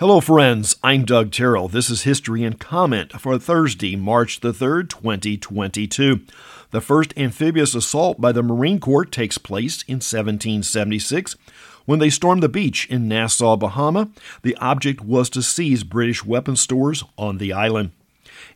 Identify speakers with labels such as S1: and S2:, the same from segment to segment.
S1: Hello, friends. I'm Doug Terrell. This is History and Comment for Thursday, March the 3rd, 2022. The first amphibious assault by the Marine Corps takes place in 1776. When they stormed the beach in Nassau, Bahama, the object was to seize British weapon stores on the island.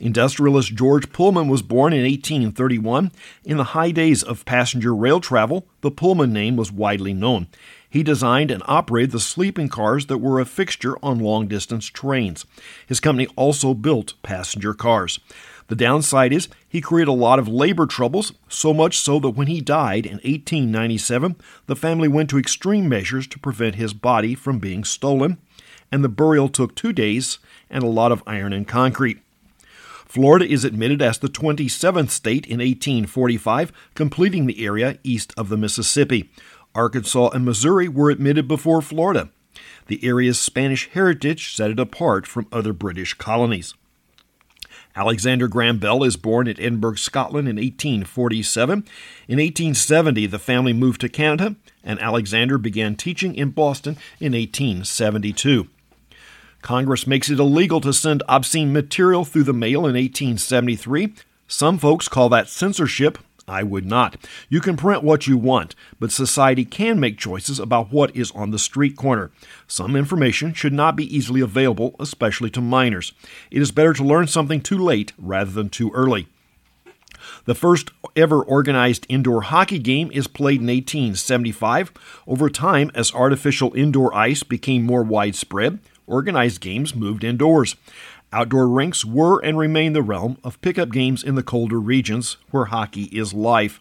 S1: Industrialist George Pullman was born in 1831. In the high days of passenger rail travel, the Pullman name was widely known. He designed and operated the sleeping cars that were a fixture on long distance trains. His company also built passenger cars. The downside is he created a lot of labor troubles, so much so that when he died in 1897, the family went to extreme measures to prevent his body from being stolen, and the burial took two days and a lot of iron and concrete. Florida is admitted as the 27th state in 1845, completing the area east of the Mississippi. Arkansas and Missouri were admitted before Florida. The area's Spanish heritage set it apart from other British colonies. Alexander Graham Bell is born at Edinburgh, Scotland in 1847. In 1870, the family moved to Canada, and Alexander began teaching in Boston in 1872. Congress makes it illegal to send obscene material through the mail in 1873. Some folks call that censorship. I would not. You can print what you want, but society can make choices about what is on the street corner. Some information should not be easily available, especially to minors. It is better to learn something too late rather than too early. The first ever organized indoor hockey game is played in 1875. Over time, as artificial indoor ice became more widespread, organized games moved indoors. Outdoor rinks were and remain the realm of pickup games in the colder regions where hockey is life.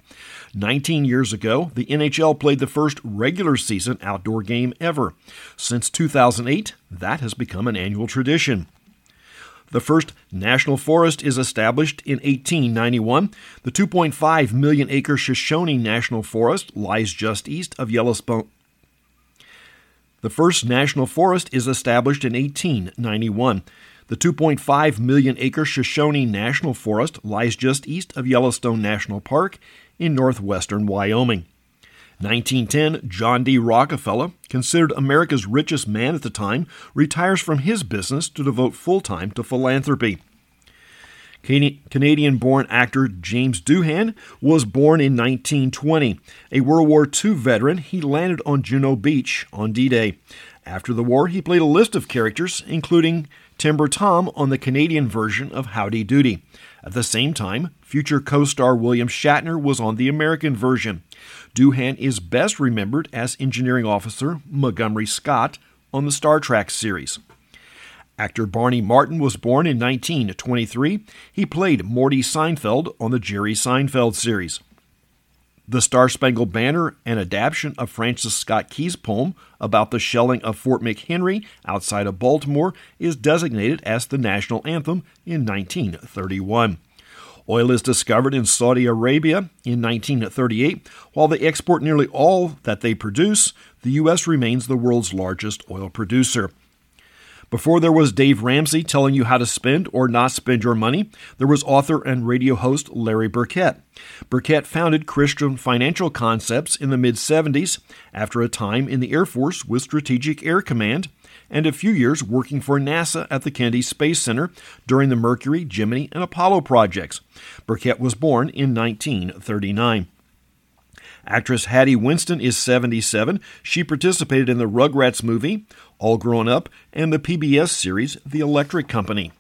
S1: 19 years ago, the NHL played the first regular season outdoor game ever. Since 2008, that has become an annual tradition. The first national forest is established in 1891. The 2.5 million acre Shoshone National Forest lies just east of Yellowstone. The first national forest is established in 1891. The 2.5 million acre Shoshone National Forest lies just east of Yellowstone National Park in northwestern Wyoming. 1910, John D. Rockefeller, considered America's richest man at the time, retires from his business to devote full time to philanthropy. Canadian born actor James Doohan was born in 1920. A World War II veteran, he landed on Juno Beach on D Day. After the war, he played a list of characters, including Timber Tom on the Canadian version of Howdy Doody. At the same time, future co star William Shatner was on the American version. Doohan is best remembered as engineering officer Montgomery Scott on the Star Trek series. Actor Barney Martin was born in 1923. He played Morty Seinfeld on the Jerry Seinfeld series. The Star Spangled Banner, an adaptation of Francis Scott Key's poem about the shelling of Fort McHenry outside of Baltimore, is designated as the national anthem in 1931. Oil is discovered in Saudi Arabia in 1938. While they export nearly all that they produce, the U.S. remains the world's largest oil producer. Before there was Dave Ramsey telling you how to spend or not spend your money, there was author and radio host Larry Burkett. Burkett founded Christian Financial Concepts in the mid 70s after a time in the Air Force with Strategic Air Command and a few years working for NASA at the Kennedy Space Center during the Mercury, Gemini, and Apollo projects. Burkett was born in 1939. Actress Hattie Winston is 77. She participated in the Rugrats movie, All Grown Up, and the PBS series The Electric Company.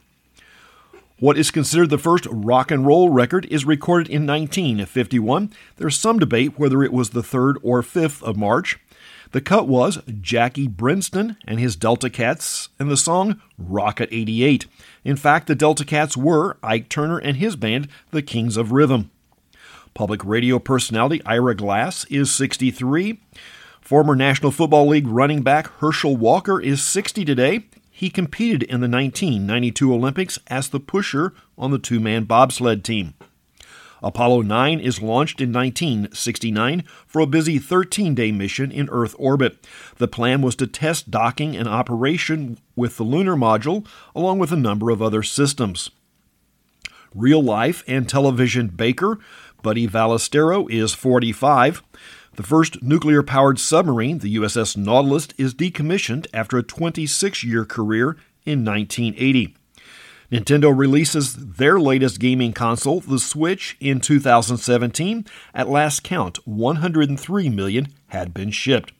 S1: What is considered the first rock and roll record is recorded in 1951. There's some debate whether it was the 3rd or 5th of March. The cut was Jackie Brenston and his Delta Cats and the song Rocket 88. In fact, the Delta Cats were Ike Turner and his band, the Kings of Rhythm. Public radio personality Ira Glass is 63. Former National Football League running back Herschel Walker is 60 today. He competed in the 1992 Olympics as the pusher on the two man bobsled team. Apollo 9 is launched in 1969 for a busy 13 day mission in Earth orbit. The plan was to test docking and operation with the lunar module, along with a number of other systems. Real life and television baker Buddy Valastro is 45. The first nuclear powered submarine, the USS Nautilus, is decommissioned after a 26 year career in 1980. Nintendo releases their latest gaming console, the Switch, in 2017. At last count, 103 million had been shipped.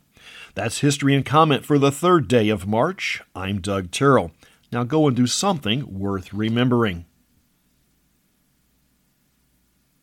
S1: That's history and comment for the third day of March. I'm Doug Terrell. Now go and do something worth remembering.